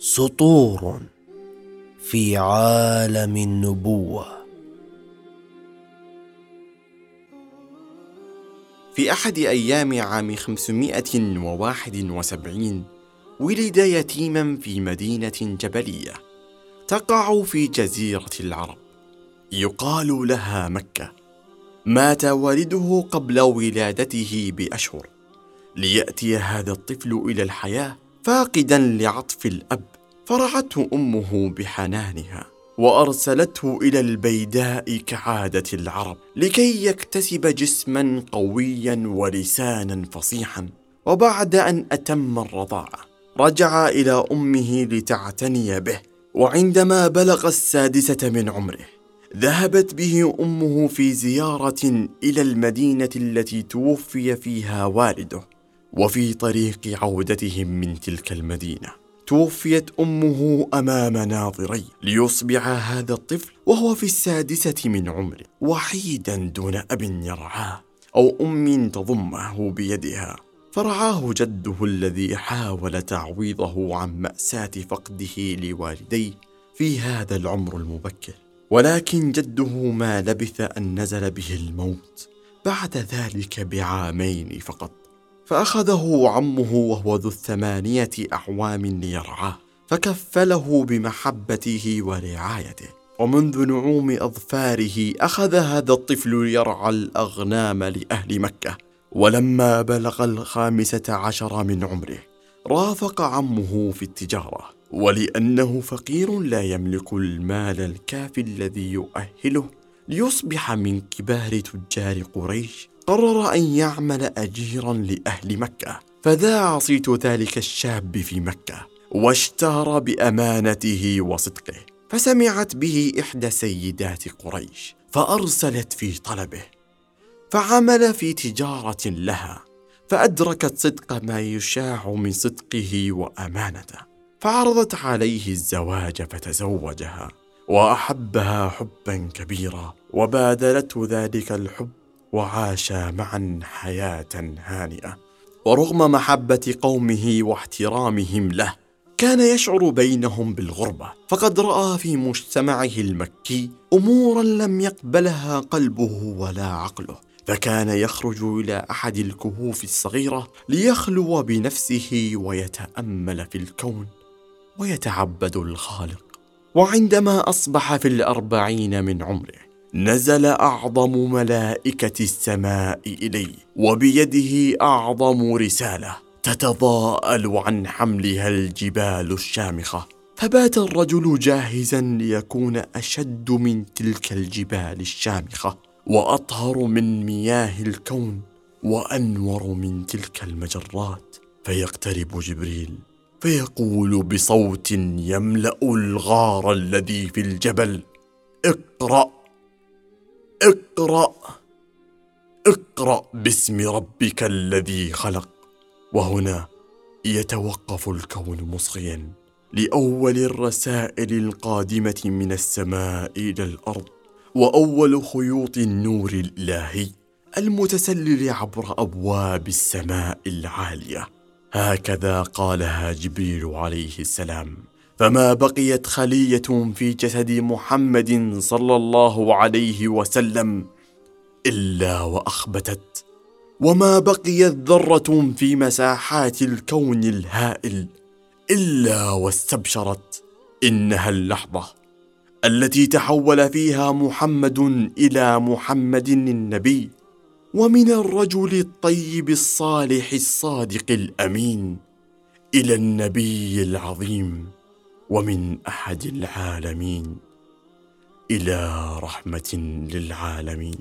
سطور في عالم النبوة. في أحد أيام عام 571 ولد يتيما في مدينة جبلية تقع في جزيرة العرب. يقال لها مكة. مات والده قبل ولادته بأشهر. ليأتي هذا الطفل إلى الحياة فاقدا لعطف الأب فرعته أمه بحنانها وأرسلته إلى البيداء كعادة العرب لكي يكتسب جسما قويا ولسانا فصيحا. وبعد أن أتم الرضاعة رجع إلى أمه لتعتني به وعندما بلغ السادسة من عمره ذهبت به أمه في زيارة إلى المدينة التي توفي فيها والده. وفي طريق عودتهم من تلك المدينة. توفيت أمه أمام ناظري ليصبح هذا الطفل وهو في السادسة من عمره وحيدا دون أب يرعاه أو أم تضمه بيدها. فرعاه جده الذي حاول تعويضه عن مأساة فقده لوالديه في هذا العمر المبكر. ولكن جده ما لبث أن نزل به الموت بعد ذلك بعامين فقط. فأخذه عمه وهو ذو الثمانية أعوام ليرعاه فكفله بمحبته ورعايته. ومنذ نعوم أظفاره أخذ هذا الطفل يرعى الأغنام لأهل مكة. ولما بلغ الخامسة عشر من عمره رافق عمه في التجارة. ولأنه فقير لا يملك المال الكافي الذي يؤهله ليصبح من كبار تجار قريش. قرر أن يعمل أجيرا لأهل مكة فذاع صيت ذلك الشاب في مكة واشتهر بأمانته وصدقه فسمعت به إحدى سيدات قريش فأرسلت في طلبه فعمل في تجارة لها فأدركت صدق ما يشاع من صدقه وأمانته فعرضت عليه الزواج فتزوجها وأحبها حبا كبيرا وبادلته ذلك الحب وعاشا معا حياة هانئة. ورغم محبة قومه واحترامهم له كان يشعر بينهم بالغربة. فقد رأى في مجتمعه المكي أمورا لم يقبلها قلبه ولا عقله. فكان يخرج إلى أحد الكهوف الصغيرة ليخلو بنفسه ويتأمل في الكون ويتعبد الخالق. وعندما أصبح في الأربعين من عمره نزل أعظم ملائكة السماء إليه وبيده أعظم رسالة تتضاءل عن حملها الجبال الشامخة. فبات الرجل جاهزا ليكون أشد من تلك الجبال الشامخة وأطهر من مياه الكون وأنور من تلك المجرات. فيقترب جبريل فيقول بصوت يملأ الغار الذي في الجبل اقرأ اقرأ اقرأ باسم ربك الذي خلق. وهنا يتوقف الكون مصغيا لأول الرسائل القادمة من السماء إلى الأرض وأول خيوط النور الإلهي المتسلل عبر أبواب السماء العالية. هكذا قالها جبريل عليه السلام. فما بقيت خلية في جسد محمد صلى الله عليه وسلم إلا وأخبتت. وما بقيت ذرة في مساحات الكون الهائل إلا واستبشرت. إنها اللحظة التي تحول فيها محمد إلى محمد النبي ومن الرجل الطيب الصالح الصادق الأمين إلى النبي العظيم. ومن أحد العالمين إلى رحمة للعالمين.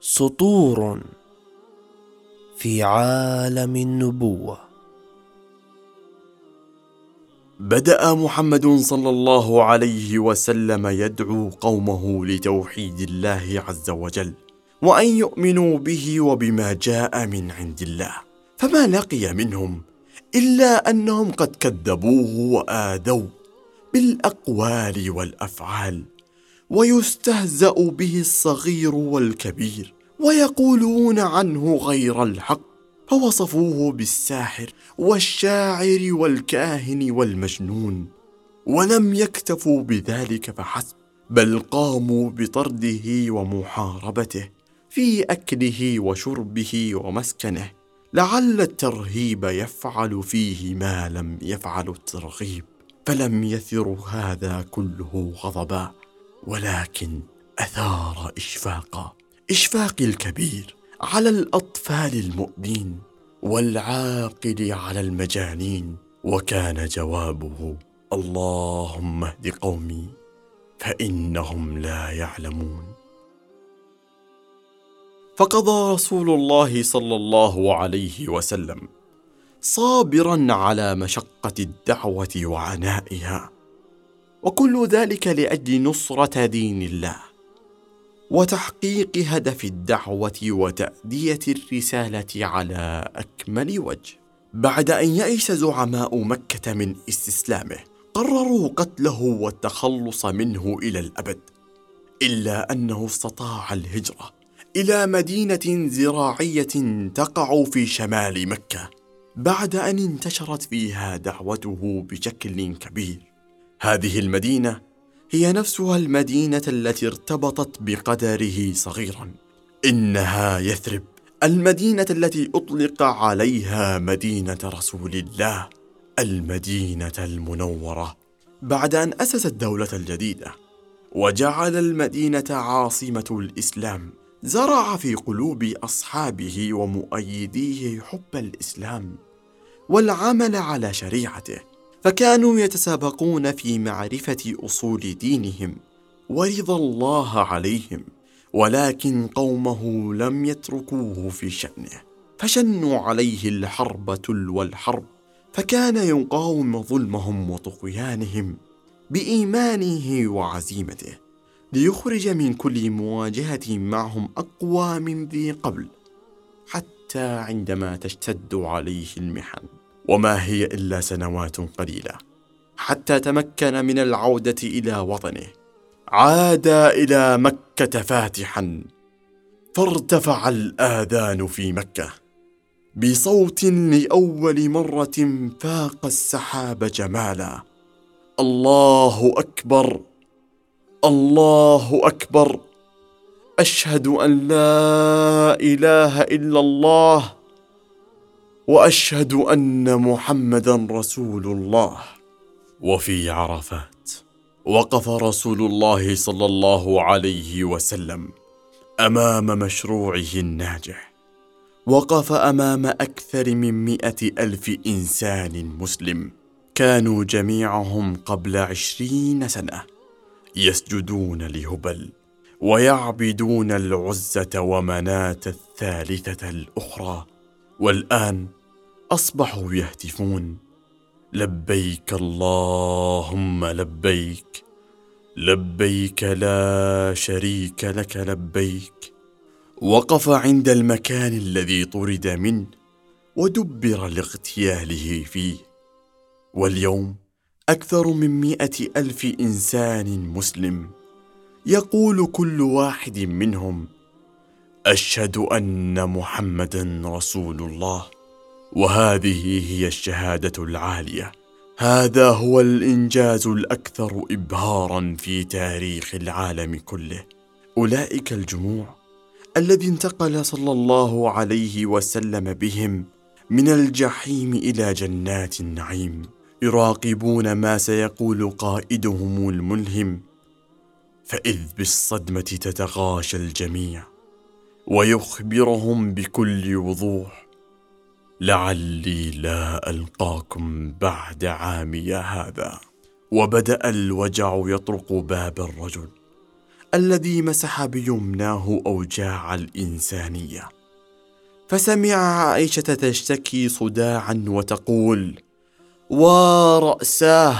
سطور في عالم النبوة. بدأ محمد صلى الله عليه وسلم يدعو قومه لتوحيد الله عز وجل وأن يؤمنوا به وبما جاء من عند الله. فما لقي منهم إلا أنهم قد كذبوه وآذوا بالأقوال والأفعال ويستهزأ به الصغير والكبير ويقولون عنه غير الحق فوصفوه بالساحر والشاعر والكاهن والمجنون ولم يكتفوا بذلك فحسب بل قاموا بطرده ومحاربته في أكله وشربه ومسكنه. لعل الترهيب يفعل فيه ما لم يفعل الترغيب فلم يثر هذا كله غضبا ولكن أثار إشفاقا. إشفاق الكبير على الأطفال المؤمنين والعاقل على المجانين وكان جوابه اللهم اهد قومي فإنهم لا يعلمون فقضى رسول الله صلى الله عليه وسلم صابرا على مشقة الدعوة وعنائها وكل ذلك لأجل نصرة دين الله وتحقيق هدف الدعوة وتأدية الرسالة على أكمل وجه. بعد أن يئس زعماء مكة من استسلامه قرروا قتله والتخلص منه إلى الأبد إلا أنه استطاع الهجرة. إلى مدينة زراعية تقع في شمال مكة بعد أن انتشرت فيها دعوته بشكل كبير. هذه المدينة هي نفسها المدينة التي ارتبطت بقدره صغيرا. إنها يثرب المدينة التي أطلق عليها مدينة رسول الله المدينة المنورة. بعد أن اسس الدولة الجديده وجعل المدينة عاصمة الإسلام. زرع في قلوب أصحابه ومؤيديه حب الإسلام والعمل على شريعته فكانوا يتسابقون في معرفة أصول دينهم ورضا الله عليهم ولكن قومه لم يتركوه في شأنه فشنوا عليه الحرب تلو الحرب فكان يقاوم ظلمهم وطغيانهم بإيمانه وعزيمته. ليخرج من كل مواجهة معهم أقوى من ذي قبل حتى عندما تشتد عليه المحن. وما هي إلا سنوات قليلة حتى تمكن من العودة إلى وطنه. عاد إلى مكة فاتحا فارتفع الآذان في مكة. بصوت لأول مرة فاق السحاب جمالا. الله أكبر! الله أكبر. أشهد أن لا إله إلا الله وأشهد أن محمدا رسول الله. وفي عرفات وقف رسول الله صلى الله عليه وسلم أمام مشروعه الناجح وقف أمام أكثر من مائه ألف إنسان مسلم كانوا جميعهم قبل عشرين سنة. يسجدون لهبل ويعبدون العزة ومناة الثالثة الأخرى والآن أصبحوا يهتفون. لبيك اللهم لبيك لبيك لا شريك لك لبيك. وقف عند المكان الذي طرد منه ودبر لاغتياله فيه. واليوم أكثر من مائه ألف إنسان مسلم. يقول كل واحد منهم أشهد أن محمدا رسول الله. وهذه هي الشهادة العالية. هذا هو الإنجاز الأكثر ابهارا في تاريخ العالم كله. أولئك الجموع الذي انتقل صلى الله عليه وسلم بهم من الجحيم إلى جنات النعيم. يراقبون ما سيقول قائدهم الملهم فإذ بالصدمة تتغاشى الجميع ويخبرهم بكل وضوح لعلي لا ألقاكم بعد عامي هذا. وبدأ الوجع يطرق باب الرجل الذي مسح بيمناه أوجاع الإنسانية فسمع عائشة تشتكي صداعا وتقول ورأساه.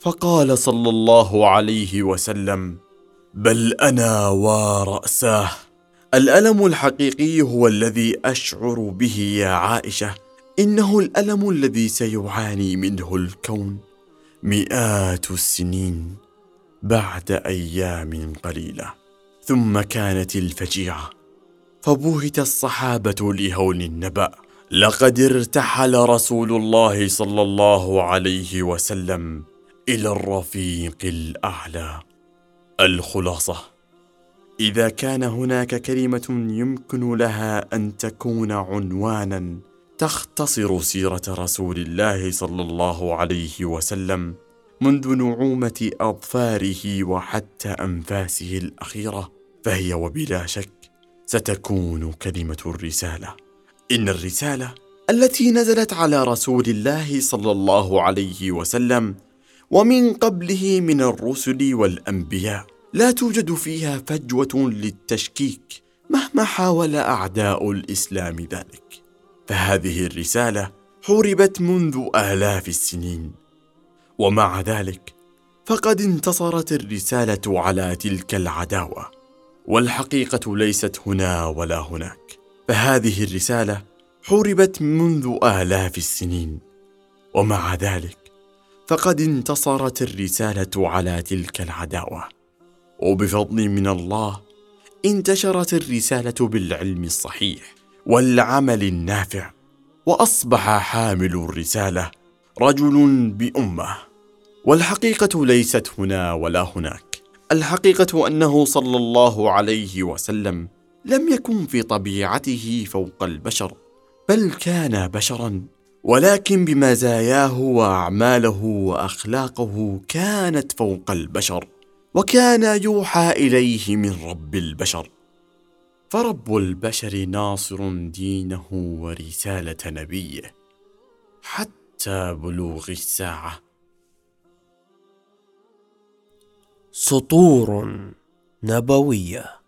فقال صلى الله عليه وسلم بل أنا ورأساه. الألم الحقيقي هو الذي أشعر به يا عائشة. إنه الألم الذي سيعاني منه الكون مئات السنين بعد أيام قليلة. ثم كانت الفجيعة فبهت الصحابة لهول النبأ. لقد ارتحل رسول الله صلى الله عليه وسلم إلى الرفيق الأعلى. الخلاصة إذا كان هناك كلمة يمكن لها أن تكون عنوانا تختصر سيرة رسول الله صلى الله عليه وسلم منذ نعومة أظفاره وحتى أنفاسه الأخيرة فهي وبلا شك ستكون كلمة الرسالة. إن الرسالة التي نزلت على رسول الله صلى الله عليه وسلم ومن قبله من الرسل والأنبياء لا توجد فيها فجوة للتشكيك مهما حاول أعداء الإسلام ذلك. فهذه الرسالة حوربت منذ آلاف السنين. ومع ذلك فقد انتصرت الرسالة على تلك العداوة. والحقيقة ليست هنا ولا هناك. فهذه الرسالة حوربت منذ آلاف السنين. ومع ذلك فقد انتصرت الرسالة على تلك العداوة. وبفضل من الله انتشرت الرسالة بالعلم الصحيح والعمل النافع. وأصبح حامل الرسالة رجل بأمة. والحقيقة ليست هنا ولا هناك. الحقيقة أنه صلى الله عليه وسلم لم يكن في طبيعته فوق البشر بل كان بشرا. ولكن بمزاياه وأعماله وأخلاقه كانت فوق البشر وكان يوحى إليه من رب البشر. فرب البشر ناصر دينه ورسالة نبيه حتى بلوغ الساعة. سطور نبوية